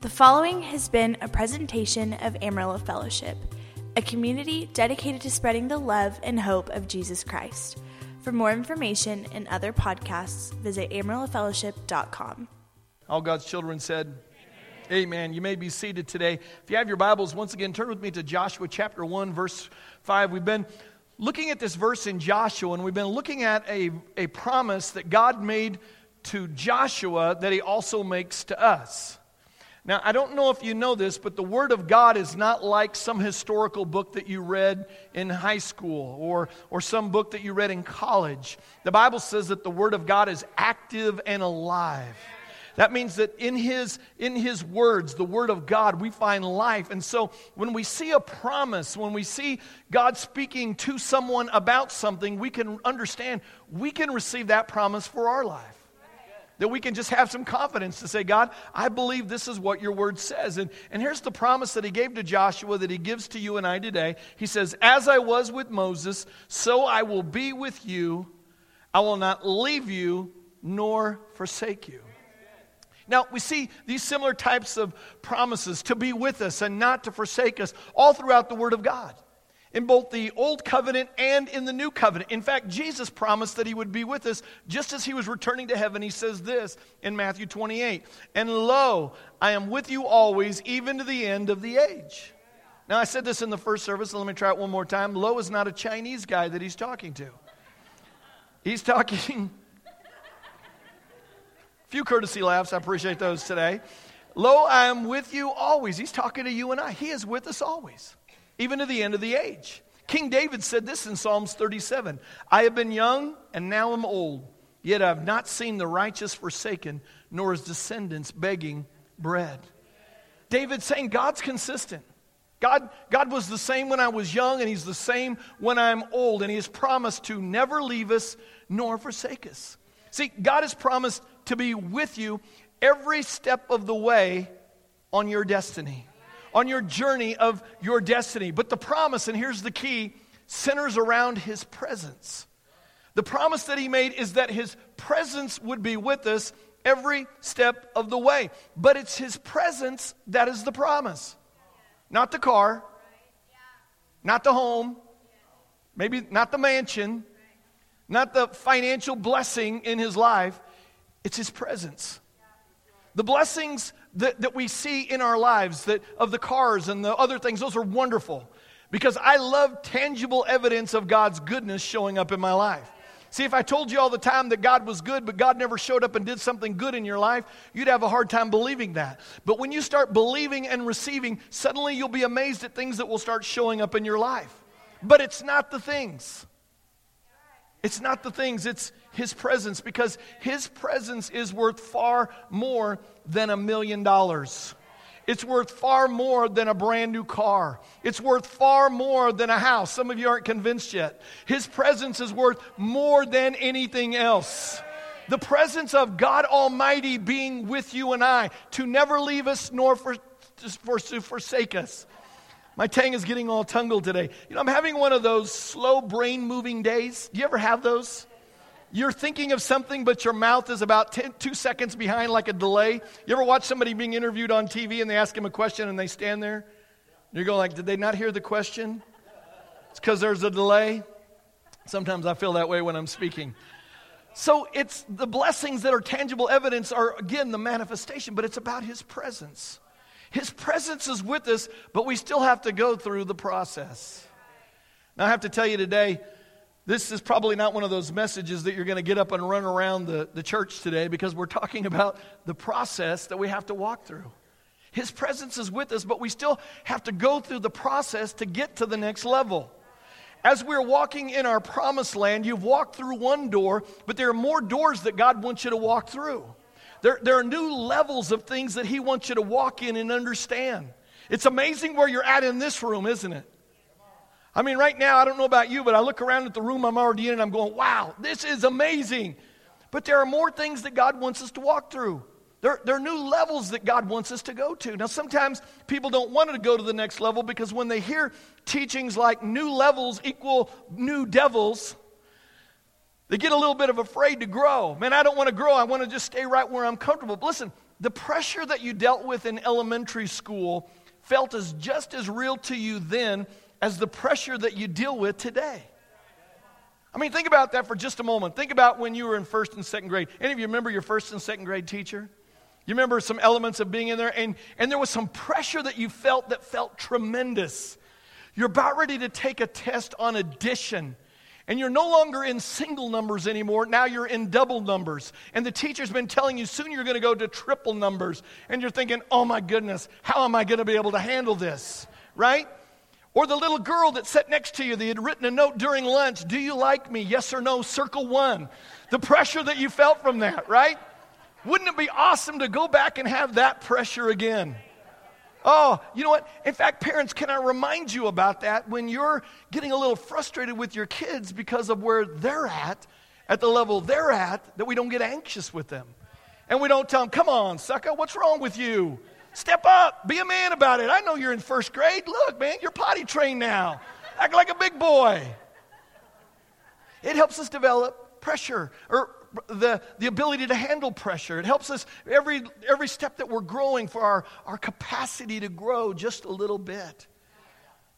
The following has been a presentation of Amarillo Fellowship, a community dedicated to spreading the love and hope of Jesus Christ. For more information and other podcasts, visit amarillofellowship.com. All God's children said, Amen. Amen. You may be seated today. If you have your Bibles, once again, turn with me to Joshua chapter 1, verse 5. We've been looking at this verse in Joshua, and we've been looking at a, a promise that God made to Joshua that he also makes to us. Now, I don't know if you know this, but the Word of God is not like some historical book that you read in high school or, or some book that you read in college. The Bible says that the Word of God is active and alive. That means that in his, in his words, the Word of God, we find life. And so when we see a promise, when we see God speaking to someone about something, we can understand we can receive that promise for our life that we can just have some confidence to say, God, I believe this is what your word says. And, and here's the promise that he gave to Joshua that he gives to you and I today. He says, As I was with Moses, so I will be with you. I will not leave you nor forsake you. Now, we see these similar types of promises to be with us and not to forsake us all throughout the Word of God in both the Old Covenant and in the New Covenant. In fact, Jesus promised that he would be with us just as he was returning to heaven. He says this in Matthew 28 And lo, I am with you always, even to the end of the age. Now, I said this in the first service, so let me try it one more time. Lo is not a Chinese guy that he's talking to, he's talking. Few courtesy laughs, I appreciate those today. Lo, I am with you always. He's talking to you and I. He is with us always even to the end of the age. King David said this in Psalms 37 I have been young and now am old, yet I have not seen the righteous forsaken, nor his descendants begging bread. David saying God's consistent. God, God was the same when I was young, and He's the same when I'm old, and He has promised to never leave us nor forsake us. See, God has promised to be with you every step of the way on your destiny on your journey of your destiny. But the promise, and here's the key, centers around his presence. The promise that he made is that his presence would be with us every step of the way. But it's his presence that is the promise, not the car, not the home, maybe not the mansion, not the financial blessing in his life. It's his presence. The blessings that, that we see in our lives that, of the cars and the other things, those are wonderful because I love tangible evidence of God's goodness showing up in my life. See, if I told you all the time that God was good, but God never showed up and did something good in your life, you'd have a hard time believing that. But when you start believing and receiving, suddenly you'll be amazed at things that will start showing up in your life. But it's not the things. It's not the things, it's His presence because His presence is worth far more than a million dollars. It's worth far more than a brand new car. It's worth far more than a house. Some of you aren't convinced yet. His presence is worth more than anything else. The presence of God Almighty being with you and I to never leave us nor for, for, to forsake us. My tang is getting all tangled today. You know, I'm having one of those slow brain moving days. Do you ever have those? You're thinking of something, but your mouth is about ten, two seconds behind, like a delay. You ever watch somebody being interviewed on TV and they ask him a question and they stand there? You're going like, did they not hear the question? It's because there's a delay. Sometimes I feel that way when I'm speaking. So it's the blessings that are tangible evidence are again the manifestation, but it's about his presence. His presence is with us, but we still have to go through the process. Now, I have to tell you today, this is probably not one of those messages that you're going to get up and run around the, the church today because we're talking about the process that we have to walk through. His presence is with us, but we still have to go through the process to get to the next level. As we're walking in our promised land, you've walked through one door, but there are more doors that God wants you to walk through. There, there are new levels of things that He wants you to walk in and understand. It's amazing where you're at in this room, isn't it? I mean, right now, I don't know about you, but I look around at the room I'm already in and I'm going, wow, this is amazing. But there are more things that God wants us to walk through. There, there are new levels that God wants us to go to. Now, sometimes people don't want to go to the next level because when they hear teachings like new levels equal new devils, they get a little bit of afraid to grow. Man, I don't want to grow. I want to just stay right where I'm comfortable. But listen, the pressure that you dealt with in elementary school felt as just as real to you then as the pressure that you deal with today. I mean, think about that for just a moment. Think about when you were in first and second grade. Any of you remember your first and second grade teacher? You remember some elements of being in there, and, and there was some pressure that you felt that felt tremendous. You're about ready to take a test on addition. And you're no longer in single numbers anymore. Now you're in double numbers. And the teacher's been telling you soon you're going to go to triple numbers. And you're thinking, oh my goodness, how am I going to be able to handle this? Right? Or the little girl that sat next to you, that had written a note during lunch Do you like me? Yes or no? Circle one. The pressure that you felt from that, right? Wouldn't it be awesome to go back and have that pressure again? Oh, you know what? In fact, parents, can I remind you about that when you're getting a little frustrated with your kids because of where they're at, at the level they're at, that we don't get anxious with them. And we don't tell them, come on, sucker, what's wrong with you? Step up, be a man about it. I know you're in first grade. Look, man, you're potty trained now. Act like a big boy. It helps us develop pressure or the, the ability to handle pressure. It helps us every, every step that we're growing for our, our capacity to grow just a little bit.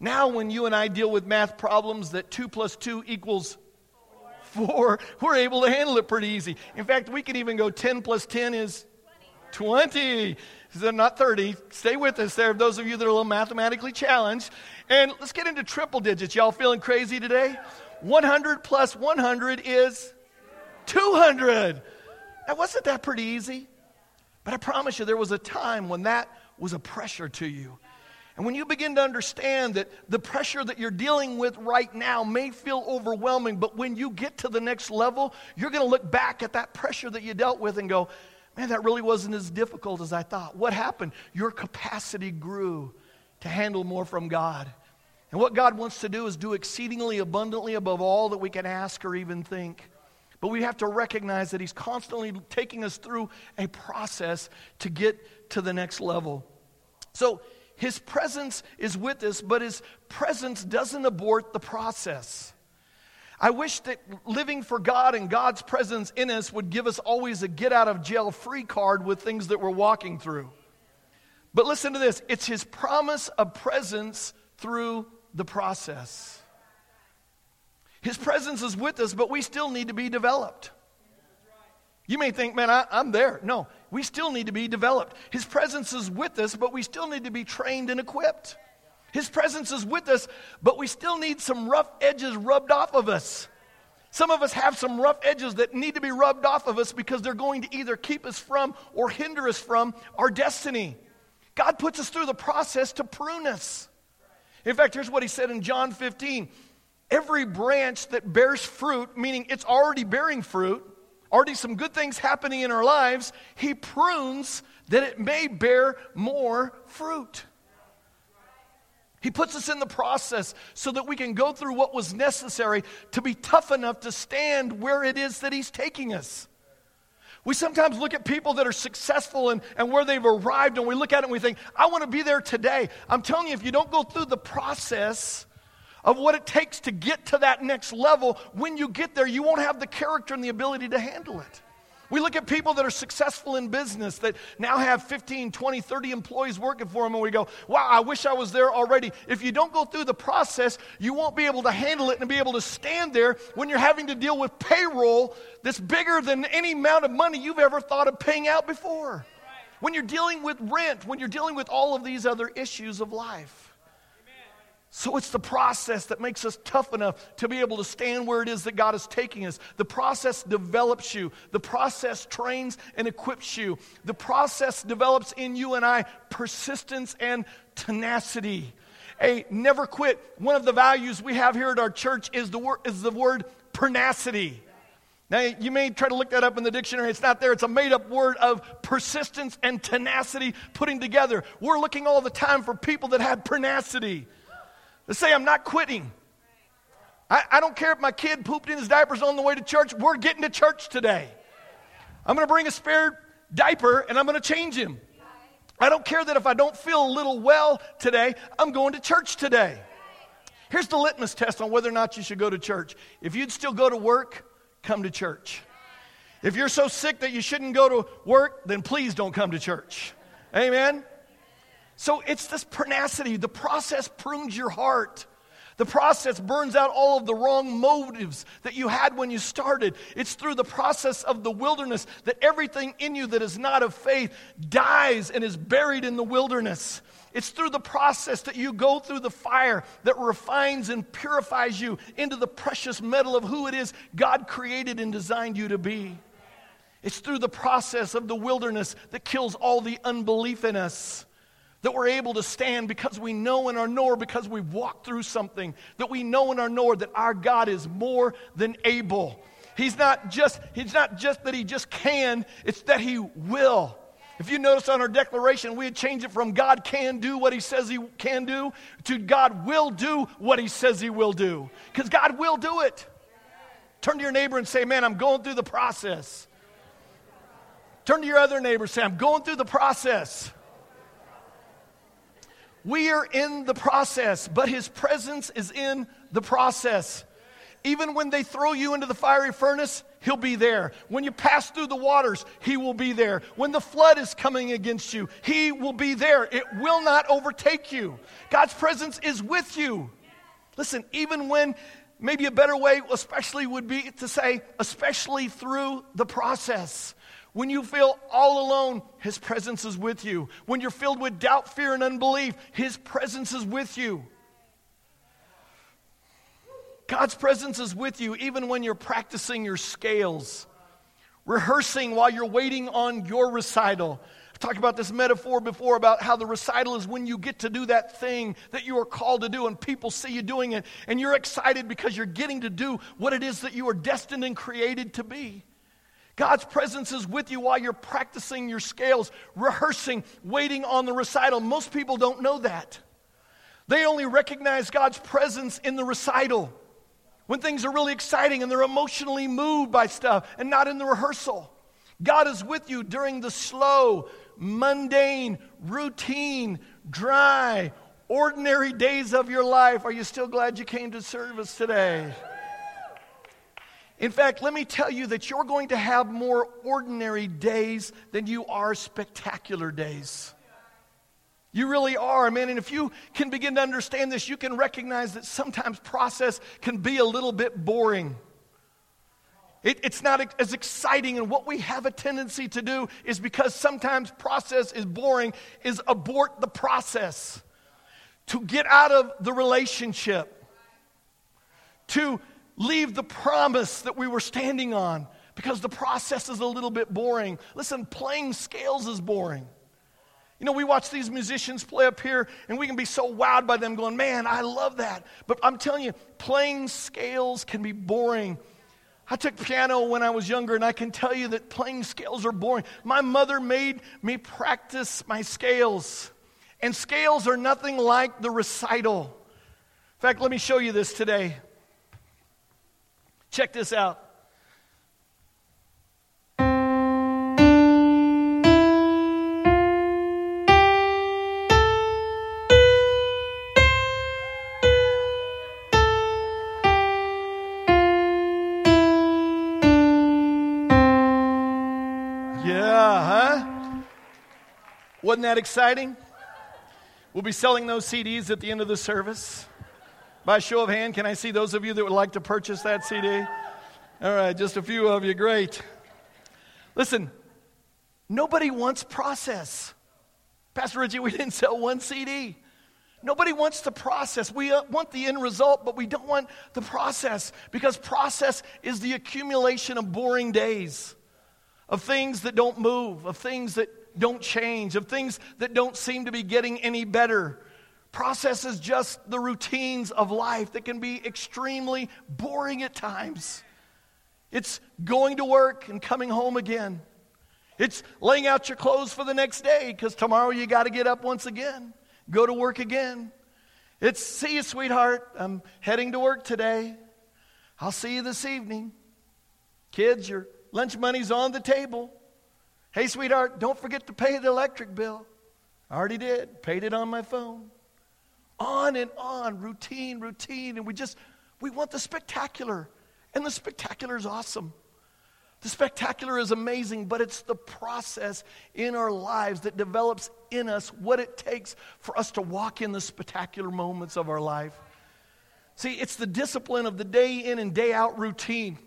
Now, when you and I deal with math problems that 2 plus 2 equals 4, we're able to handle it pretty easy. In fact, we can even go 10 plus 10 is 20. So not 30. Stay with us there, those of you that are a little mathematically challenged. And let's get into triple digits. Y'all feeling crazy today? 100 plus 100 is 200. Now, wasn't that pretty easy? But I promise you, there was a time when that was a pressure to you. And when you begin to understand that the pressure that you're dealing with right now may feel overwhelming, but when you get to the next level, you're going to look back at that pressure that you dealt with and go, man, that really wasn't as difficult as I thought. What happened? Your capacity grew to handle more from God. And what God wants to do is do exceedingly abundantly above all that we can ask or even think. But we have to recognize that He's constantly taking us through a process to get to the next level. So, His presence is with us, but His presence doesn't abort the process. I wish that living for God and God's presence in us would give us always a get out of jail free card with things that we're walking through. But listen to this it's His promise of presence through the process. His presence is with us, but we still need to be developed. You may think, man, I, am there. No, we still need to be developed. His presence is with us, but we still need to be trained and equipped. His presence is with us, but we still need some rough edges rubbed off of us. Some of us have some rough edges that need to be rubbed off of us because they're going to either keep us from or hinder us from our destiny. God puts us through the process to prune us. In fact, here's what he said in John 15 every branch that bears fruit, meaning it's already bearing fruit, already some good things happening in our lives, he prunes that it may bear more fruit. He puts us in the process so that we can go through what was necessary to be tough enough to stand where it is that He's taking us. We sometimes look at people that are successful and, and where they've arrived, and we look at it and we think, I want to be there today. I'm telling you, if you don't go through the process, of what it takes to get to that next level, when you get there, you won't have the character and the ability to handle it. We look at people that are successful in business that now have 15, 20, 30 employees working for them, and we go, wow, I wish I was there already. If you don't go through the process, you won't be able to handle it and be able to stand there when you're having to deal with payroll that's bigger than any amount of money you've ever thought of paying out before. When you're dealing with rent, when you're dealing with all of these other issues of life. So it's the process that makes us tough enough to be able to stand where it is that God is taking us. The process develops you, the process trains and equips you. The process develops in you and I persistence and tenacity. A never quit. One of the values we have here at our church is the word, is the word pernacity. Now, you may try to look that up in the dictionary. It's not there. It's a made up word of persistence and tenacity putting together. We're looking all the time for people that have pernacity to say, I'm not quitting. I, I don't care if my kid pooped in his diapers on the way to church. We're getting to church today. I'm going to bring a spare diaper and I'm going to change him. I don't care that if I don't feel a little well today, I'm going to church today. Here's the litmus test on whether or not you should go to church. If you'd still go to work, come to church. If you're so sick that you shouldn't go to work, then please don't come to church. Amen? So it's this pernacity. The process prunes your heart. The process burns out all of the wrong motives that you had when you started. It's through the process of the wilderness that everything in you that is not of faith dies and is buried in the wilderness. It's through the process that you go through the fire that refines and purifies you into the precious metal of who it is God created and designed you to be. It's through the process of the wilderness that kills all the unbelief in us. That we're able to stand because we know in our knower, because we've walked through something, that we know in our knower that our God is more than able. He's not just, he's not just that he just can, it's that he will. If you notice on our declaration, we had changed it from God can do what he says he can do to God will do what he says he will do. Because God will do it. Turn to your neighbor and say, Man, I'm going through the process. Turn to your other neighbor and say, I'm going through the process. We are in the process, but his presence is in the process. Even when they throw you into the fiery furnace, he'll be there. When you pass through the waters, he will be there. When the flood is coming against you, he will be there. It will not overtake you. God's presence is with you. Listen, even when maybe a better way, especially, would be to say, especially through the process. When you feel all alone, His presence is with you. When you're filled with doubt, fear, and unbelief, His presence is with you. God's presence is with you even when you're practicing your scales, rehearsing while you're waiting on your recital. I've talked about this metaphor before about how the recital is when you get to do that thing that you are called to do and people see you doing it and you're excited because you're getting to do what it is that you are destined and created to be. God's presence is with you while you're practicing your scales, rehearsing, waiting on the recital. Most people don't know that. They only recognize God's presence in the recital when things are really exciting and they're emotionally moved by stuff and not in the rehearsal. God is with you during the slow, mundane, routine, dry, ordinary days of your life. Are you still glad you came to service today? In fact, let me tell you that you're going to have more ordinary days than you are spectacular days. You really are, man. And if you can begin to understand this, you can recognize that sometimes process can be a little bit boring. It, it's not as exciting. And what we have a tendency to do is because sometimes process is boring, is abort the process. To get out of the relationship. To leave the promise that we were standing on because the process is a little bit boring. Listen, playing scales is boring. You know, we watch these musicians play up here and we can be so wowed by them going, man, I love that. But I'm telling you, playing scales can be boring. I took piano when I was younger, and I can tell you that playing scales are boring. My mother made me practice my scales, and scales are nothing like the recital. In fact, let me show you this today. Check this out. Yeah, huh? Wasn't that exciting? We'll be selling those CDs at the end of the service. By show of hand, can I see those of you that would like to purchase that CD? All right, just a few of you. Great. Listen, nobody wants process. Pastor Richie, we didn't sell one CD. Nobody wants the process. We uh, want the end result, but we don't want the process because process is the accumulation of boring days, of things that don't move, of things that don't change, of things that don't seem to be getting any better. Process is just the routines of life that can be extremely boring at times. It's going to work and coming home again. It's laying out your clothes for the next day because tomorrow you got to get up once again, go to work again. It's see you, sweetheart. I'm heading to work today. I'll see you this evening. Kids, your lunch money's on the table. Hey, sweetheart, don't forget to pay the electric bill. I already did, paid it on my phone. On and on, routine, routine. And we just, we want the spectacular. And the spectacular is awesome. The spectacular is amazing, but it's the process in our lives that develops in us what it takes for us to walk in the spectacular moments of our life. See, it's the discipline of the day in and day out routine.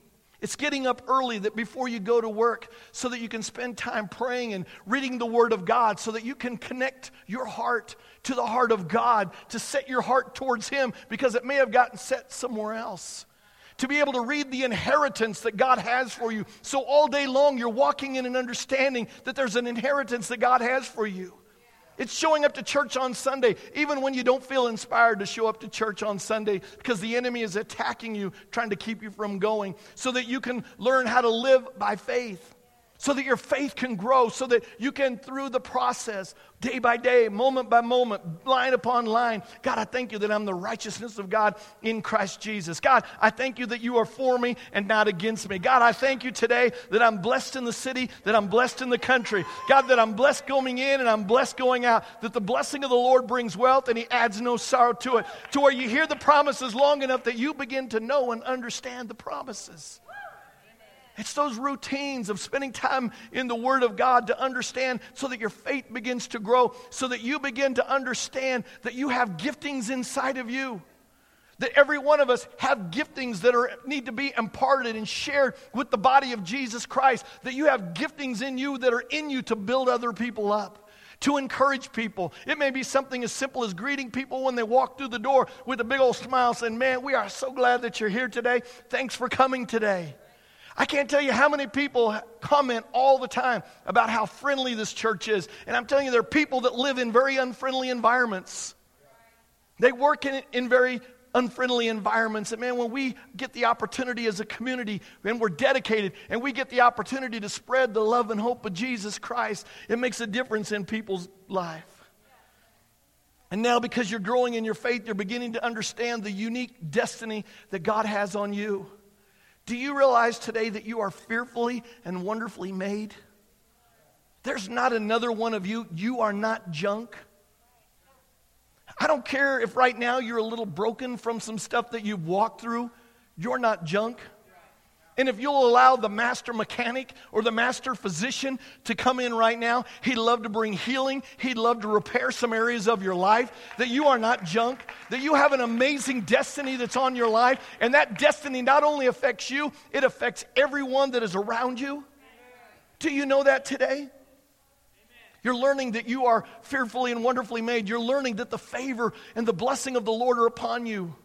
It's getting up early that before you go to work so that you can spend time praying and reading the Word of God so that you can connect your heart to the heart of God to set your heart towards Him because it may have gotten set somewhere else to be able to read the inheritance that God has for you. So all day long, you're walking in an understanding that there's an inheritance that God has for you. It's showing up to church on Sunday, even when you don't feel inspired to show up to church on Sunday, because the enemy is attacking you, trying to keep you from going, so that you can learn how to live by faith so that your faith can grow, so that you can, through the process, day by day, moment by moment, line upon line. God, I thank you that I'm the righteousness of God in Christ Jesus. God, I thank you that you are for me and not against me. God, I thank you today that I'm blessed in the city, that I'm blessed in the country. God, that I'm blessed going in and I'm blessed going out, that the blessing of the Lord brings wealth and he adds no sorrow to it. To where you hear the promises long enough that you begin to know and understand the promises. It's those routines of spending time in the Word of God to understand so that your faith begins to grow, so that you begin to understand that you have giftings inside of you. That every one of us have giftings that are, need to be imparted and shared with the body of Jesus Christ. That you have giftings in you that are in you to build other people up, to encourage people. It may be something as simple as greeting people when they walk through the door with a big old smile saying, Man, we are so glad that you're here today. Thanks for coming today. I can't tell you how many people comment all the time about how friendly this church is. And I'm telling you, there are people that live in very unfriendly environments. They work in, in very unfriendly environments. And man, when we get the opportunity as a community and we're dedicated and we get the opportunity to spread the love and hope of Jesus Christ, it makes a difference in people's life. And now, because you're growing in your faith, you're beginning to understand the unique destiny that God has on you. Do you realize today that you are fearfully and wonderfully made? There's not another one of you. You are not junk. I don't care if right now you're a little broken from some stuff that you've walked through. You're not junk. And if you'll allow the master mechanic or the master physician to come in right now, he'd love to bring healing. He'd love to repair some areas of your life, that you are not junk, that you have an amazing destiny that's on your life. And that destiny not only affects you, it affects everyone that is around you. Do you know that today? You're learning that you are fearfully and wonderfully made. You're learning that the favor and the blessing of the Lord are upon you.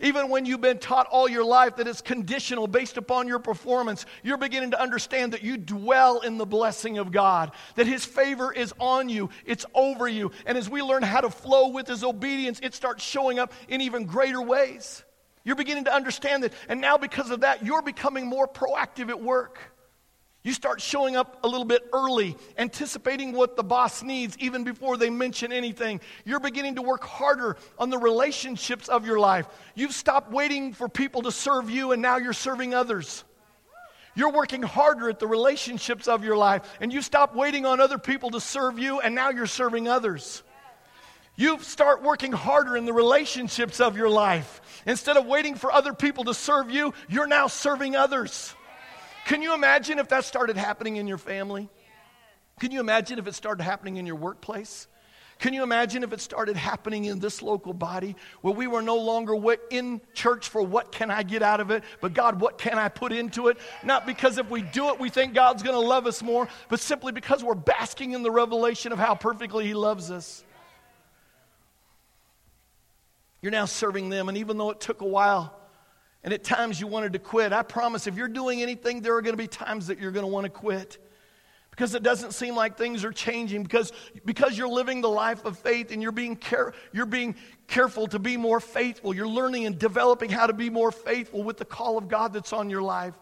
Even when you've been taught all your life that it's conditional based upon your performance, you're beginning to understand that you dwell in the blessing of God, that His favor is on you, it's over you. And as we learn how to flow with His obedience, it starts showing up in even greater ways. You're beginning to understand that. And now, because of that, you're becoming more proactive at work. You start showing up a little bit early, anticipating what the boss needs even before they mention anything. You're beginning to work harder on the relationships of your life. You've stopped waiting for people to serve you, and now you're serving others. You're working harder at the relationships of your life, and you stop waiting on other people to serve you, and now you're serving others. You start working harder in the relationships of your life. Instead of waiting for other people to serve you, you're now serving others. Can you imagine if that started happening in your family? Can you imagine if it started happening in your workplace? Can you imagine if it started happening in this local body where we were no longer in church for what can I get out of it, but God, what can I put into it? Not because if we do it, we think God's going to love us more, but simply because we're basking in the revelation of how perfectly He loves us. You're now serving them, and even though it took a while, and at times you wanted to quit. I promise if you're doing anything, there are going to be times that you're going to want to quit because it doesn't seem like things are changing because, because you're living the life of faith and you're being, care, you're being careful to be more faithful. You're learning and developing how to be more faithful with the call of God that's on your life.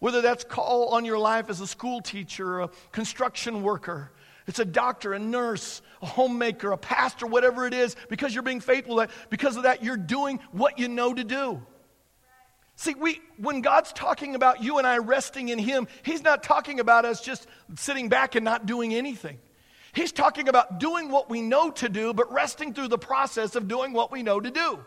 Whether that's call on your life as a school teacher, a construction worker, it's a doctor, a nurse, a homemaker, a pastor, whatever it is, because you're being faithful. Because of that, you're doing what you know to do. See, we, when God's talking about you and I resting in Him, He's not talking about us just sitting back and not doing anything. He's talking about doing what we know to do, but resting through the process of doing what we know to do.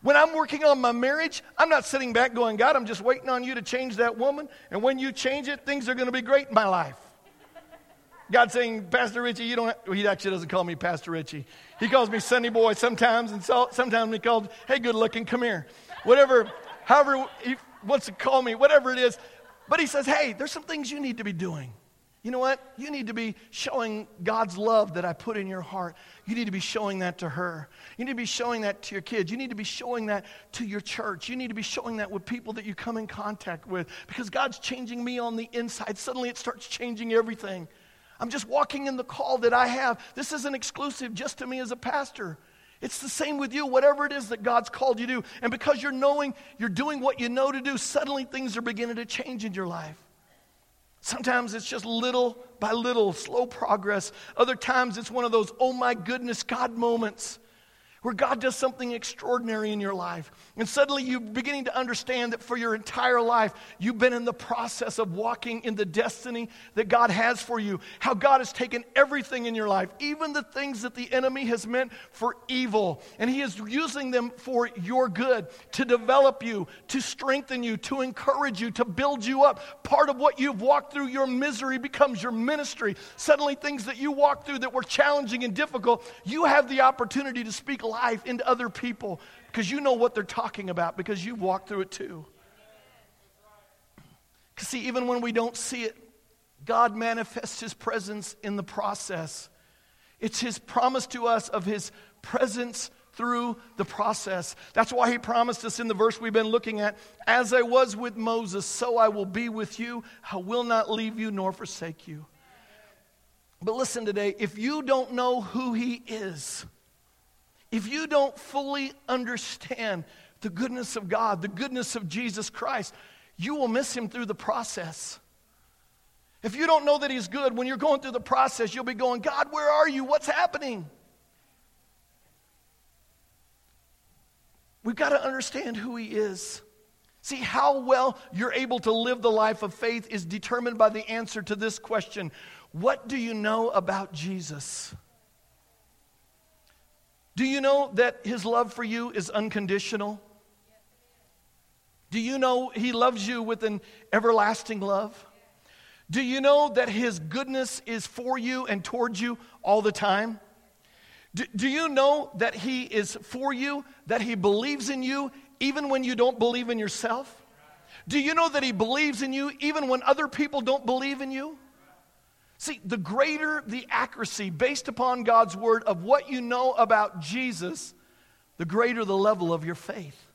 When I'm working on my marriage, I'm not sitting back going, God, I'm just waiting on you to change that woman. And when you change it, things are going to be great in my life. God saying, Pastor Richie, you don't, have, well, he actually doesn't call me Pastor Richie. He calls me Sunny Boy sometimes, and so, sometimes he calls, hey, good looking, come here. Whatever, however he wants to call me, whatever it is. But he says, hey, there's some things you need to be doing. You know what? You need to be showing God's love that I put in your heart. You need to be showing that to her. You need to be showing that to your kids. You need to be showing that to your church. You need to be showing that with people that you come in contact with because God's changing me on the inside. Suddenly it starts changing everything. I'm just walking in the call that I have. This isn't exclusive just to me as a pastor. It's the same with you, whatever it is that God's called you to do. And because you're knowing, you're doing what you know to do, suddenly things are beginning to change in your life. Sometimes it's just little by little, slow progress. Other times it's one of those, oh my goodness, God moments where God does something extraordinary in your life. And suddenly you're beginning to understand that for your entire life, you've been in the process of walking in the destiny that God has for you. How God has taken everything in your life, even the things that the enemy has meant for evil, and He is using them for your good, to develop you, to strengthen you, to encourage you, to build you up. Part of what you've walked through, your misery becomes your ministry. Suddenly, things that you walked through that were challenging and difficult, you have the opportunity to speak into other people because you know what they're talking about because you've walked through it too. Because, see, even when we don't see it, God manifests His presence in the process. It's His promise to us of His presence through the process. That's why He promised us in the verse we've been looking at As I was with Moses, so I will be with you. I will not leave you nor forsake you. But listen today, if you don't know who He is, if you don't fully understand the goodness of God, the goodness of Jesus Christ, you will miss him through the process. If you don't know that he's good, when you're going through the process, you'll be going, God, where are you? What's happening? We've got to understand who he is. See, how well you're able to live the life of faith is determined by the answer to this question What do you know about Jesus? Do you know that his love for you is unconditional? Do you know he loves you with an everlasting love? Do you know that his goodness is for you and towards you all the time? Do, do you know that he is for you, that he believes in you even when you don't believe in yourself? Do you know that he believes in you even when other people don't believe in you? See, the greater the accuracy based upon God's word of what you know about Jesus, the greater the level of your faith.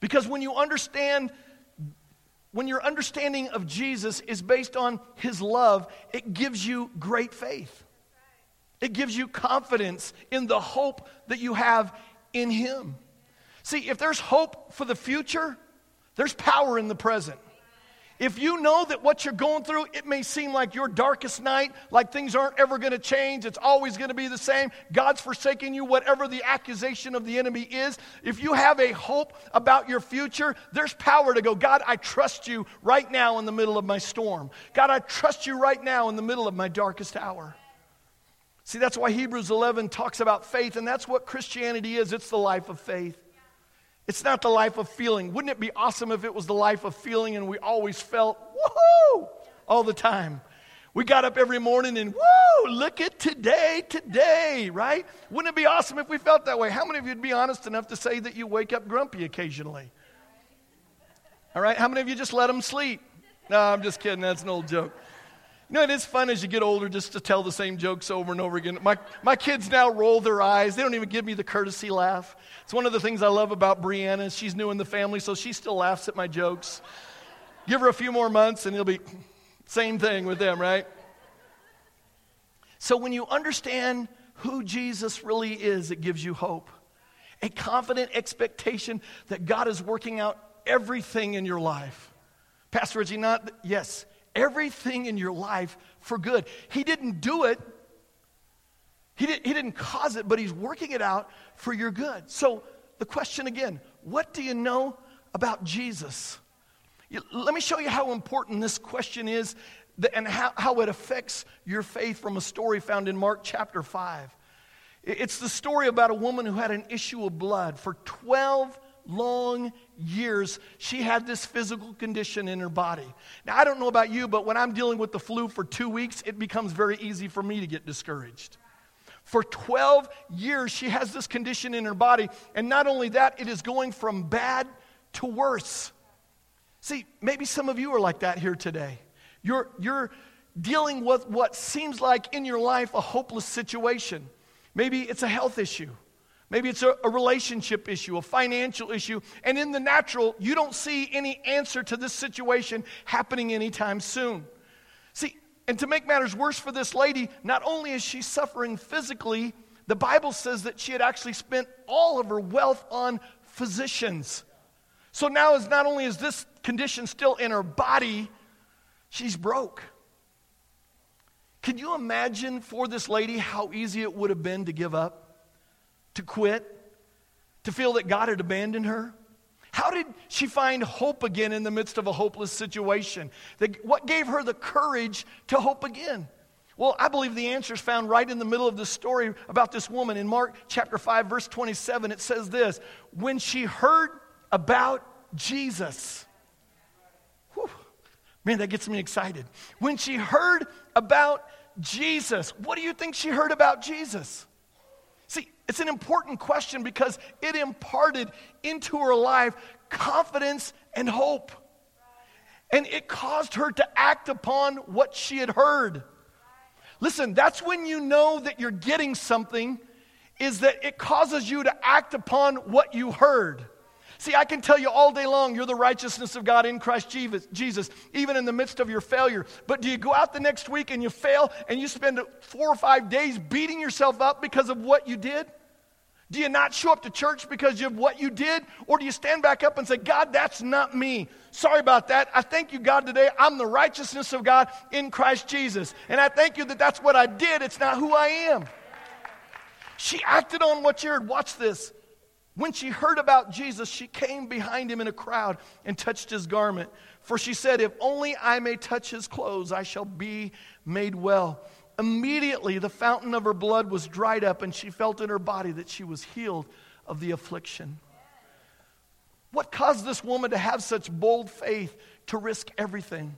Because when you understand, when your understanding of Jesus is based on his love, it gives you great faith. It gives you confidence in the hope that you have in him. See, if there's hope for the future, there's power in the present. If you know that what you're going through, it may seem like your darkest night, like things aren't ever going to change, it's always going to be the same, God's forsaking you, whatever the accusation of the enemy is, if you have a hope about your future, there's power to go, God, I trust you right now in the middle of my storm. God, I trust you right now in the middle of my darkest hour. See, that's why Hebrews 11 talks about faith, and that's what Christianity is it's the life of faith. It's not the life of feeling. Wouldn't it be awesome if it was the life of feeling and we always felt woohoo all the time? We got up every morning and woo, look at today, today, right? Wouldn't it be awesome if we felt that way? How many of you would be honest enough to say that you wake up grumpy occasionally? All right, how many of you just let them sleep? No, I'm just kidding. That's an old joke. You know, it is fun as you get older just to tell the same jokes over and over again. My, my kids now roll their eyes. They don't even give me the courtesy laugh. It's one of the things I love about Brianna. She's new in the family, so she still laughs at my jokes. Give her a few more months and it'll be same thing with them, right? So when you understand who Jesus really is, it gives you hope. A confident expectation that God is working out everything in your life. Pastor Reggie, not, yes, everything in your life for good. He didn't do it, he, did, he didn't cause it, but He's working it out for your good. So, the question again what do you know about Jesus? You, let me show you how important this question is and how, how it affects your faith from a story found in Mark chapter 5. It's the story about a woman who had an issue of blood for 12 long years. She had this physical condition in her body. Now, I don't know about you, but when I'm dealing with the flu for two weeks, it becomes very easy for me to get discouraged. For 12 years, she has this condition in her body. And not only that, it is going from bad to worse. See, maybe some of you are like that here today. You're, you're dealing with what seems like in your life a hopeless situation. Maybe it's a health issue. Maybe it's a, a, relationship issue, a financial issue. And in the natural, you don't see any answer to this situation happening anytime soon. See, and to make matters worse for this lady, not only is she suffering physically, the Bible says that she had actually spent all of her wealth on physicians. So now, is not only is this condition still in her body, she's broke. Can you imagine for this lady how easy it would have been to give up, to quit, to feel that God had abandoned her? How did she find hope again in the midst of a hopeless situation? What gave her the courage to hope again? Well, I believe the answer is found right in the middle of the story about this woman. In Mark chapter 5, verse 27, it says this When she heard about Jesus, whew, man, that gets me excited. When she heard about Jesus. What do you think she heard about Jesus? See, it's an important question because it imparted into her life confidence and hope. And it caused her to act upon what she had heard. Listen, that's when you know that you're getting something, is that it causes you to act upon what you heard. See, I can tell you all day long you're the righteousness of God in Christ Jesus, even in the midst of your failure. But do you go out the next week and you fail and you spend four or five days beating yourself up because of what you did? Do you not show up to church because of what you did? Or do you stand back up and say, God, that's not me? Sorry about that. I thank you, God, today. I'm the righteousness of God in Christ Jesus. And I thank you that that's what I did. It's not who I am. She acted on what you heard. Watch this. When she heard about Jesus, she came behind him in a crowd and touched his garment. For she said, If only I may touch his clothes, I shall be made well. Immediately, the fountain of her blood was dried up, and she felt in her body that she was healed of the affliction. What caused this woman to have such bold faith to risk everything?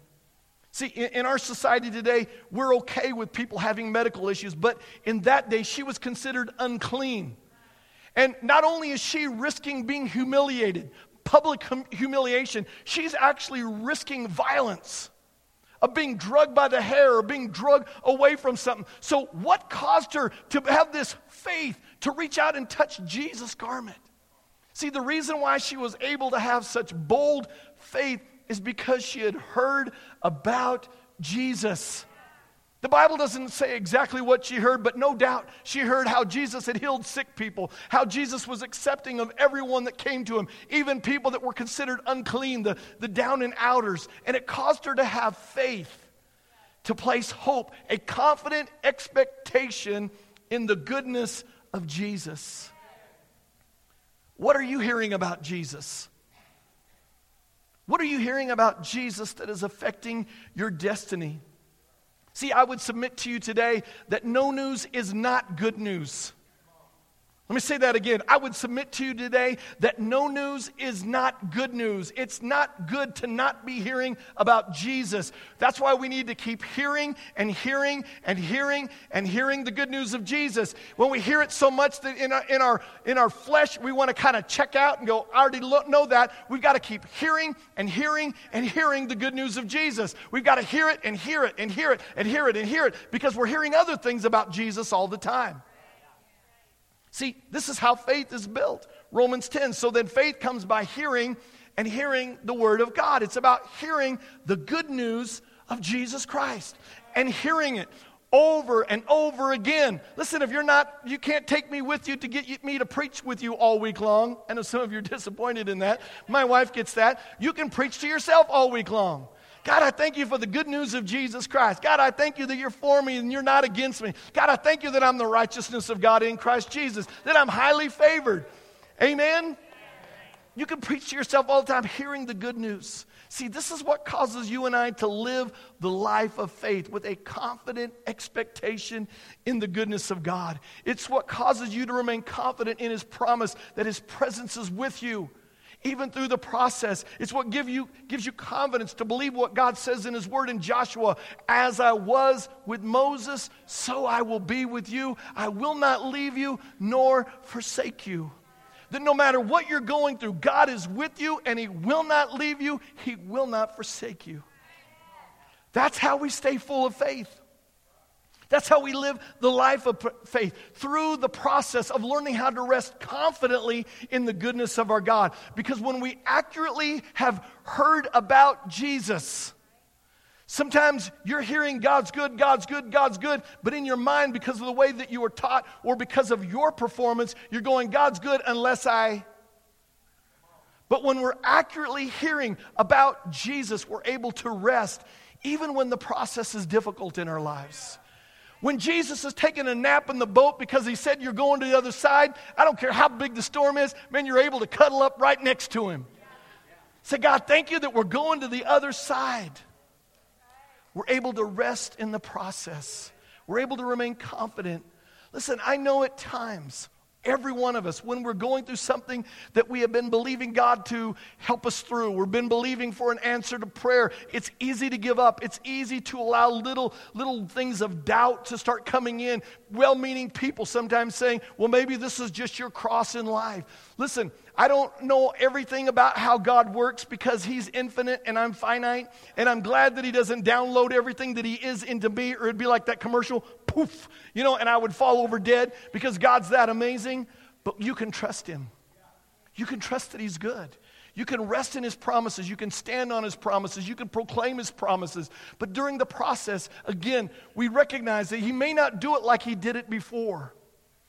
See, in, our society today, we're okay with people having medical issues, but in that day, she was considered unclean. And not only is she risking being humiliated, public hum- humiliation, she's actually risking violence of being drugged by the hair or being drugged away from something. So, what caused her to have this faith to reach out and touch Jesus' garment? See, the reason why she was able to have such bold faith is because she had heard about Jesus. The Bible doesn't say exactly what she heard, but no doubt she heard how Jesus had healed sick people, how Jesus was accepting of everyone that came to him, even people that were considered unclean, the, the down and outers. And it caused her to have faith, to place hope, a confident expectation in the goodness of Jesus. What are you hearing about Jesus? What are you hearing about Jesus that is affecting your destiny? See, I would submit to you today that no news is not good news. Let me say that again. I would submit to you today that no news is not good news. It's not good to not be hearing about Jesus. That's why we need to keep hearing and hearing and hearing and hearing the good news of Jesus. When we hear it so much that in our, in our, in our flesh, we want to kind of check out and go, I already know that. We've got to keep hearing and hearing and hearing the good news of Jesus. We've got to hear it and hear it and hear it and hear it and hear it because we're hearing other things about Jesus all the time. See, this is how faith is built. Romans 10. So then faith comes by hearing and hearing the word of God. It's about hearing the good news of Jesus Christ and hearing it over and over again. Listen, if you're not, you can't take me with you to get me to preach with you all week long. I know some of you are disappointed in that. My wife gets that. You can preach to yourself all week long. God, I thank you for the good news of Jesus Christ. God, I thank you that you're for me and you're not against me. God, I thank you that I'm the righteousness of God in Christ Jesus, that I'm highly favored. Amen? You can preach to yourself all the time, hearing the good news. See, this is what causes you and I to live the life of faith with a confident expectation in the goodness of God. It's what causes you to remain confident in His promise that His presence is with you even through the process. It's what give you, gives you confidence to believe what God says in His Word in Joshua As I was with Moses, so I will be with you. I will not leave you nor forsake you. That no matter what you're going through, God is with you and He will not leave you, He will not forsake you. That's how we stay full of faith. That's how we live the life of faith through the process of learning how to rest confidently in the goodness of our God. Because when we accurately have heard about Jesus, sometimes you're hearing God's good, God's good, God's good, but in your mind, because of the way that you were taught or because of your performance, you're going, God's good unless I. But when we're accurately hearing about Jesus, we're able to rest even when the process is difficult in our lives. When Jesus is taking a nap in the boat because he said you're going to the other side, I don't care how big the storm is, man, you're able to cuddle up right next to him. Say, God, thank you that we're going to the other side. We're able to rest in the process. We're able to remain confident. Listen, I know at times Every one of us, when we're going through something that we have been believing God to help us through, we've been believing for an answer to prayer, it's easy to give up. It's easy to allow little, little things of doubt to start coming in. Well meaning people sometimes saying, well, maybe this is just your cross in life. Listen, I don't know everything about how God works because He's infinite and I'm finite. And I'm glad that He doesn't download everything that He is into me, or it'd be like that commercial poof, you know, and I would fall over dead because God's that amazing. But you can trust Him. You can trust that He's good. You can rest in His promises. You can stand on His promises. You can proclaim His promises. But during the process, again, we recognize that He may not do it like He did it before.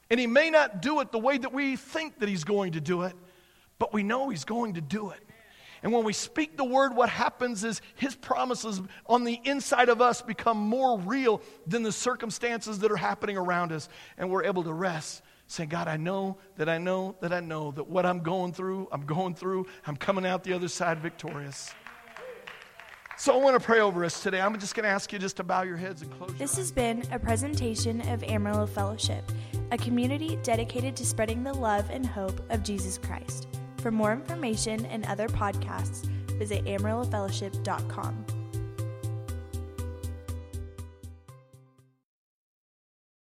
And He may not do it the way that we think that He's going to do it, but we know He's going to do it. And when we speak the word, what happens is his promises on the inside of us become more real than the circumstances that are happening around us. And we're able to rest, saying, God, I know that I know that I know that what I'm going through, I'm going through, I'm coming out the other side victorious. So I want to pray over us today. I'm just going to ask you just to bow your heads and close. This has been a presentation of Amarillo Fellowship, a community dedicated to spreading the love and hope of Jesus Christ. For more information and other podcasts, visit amarillofellowship.com.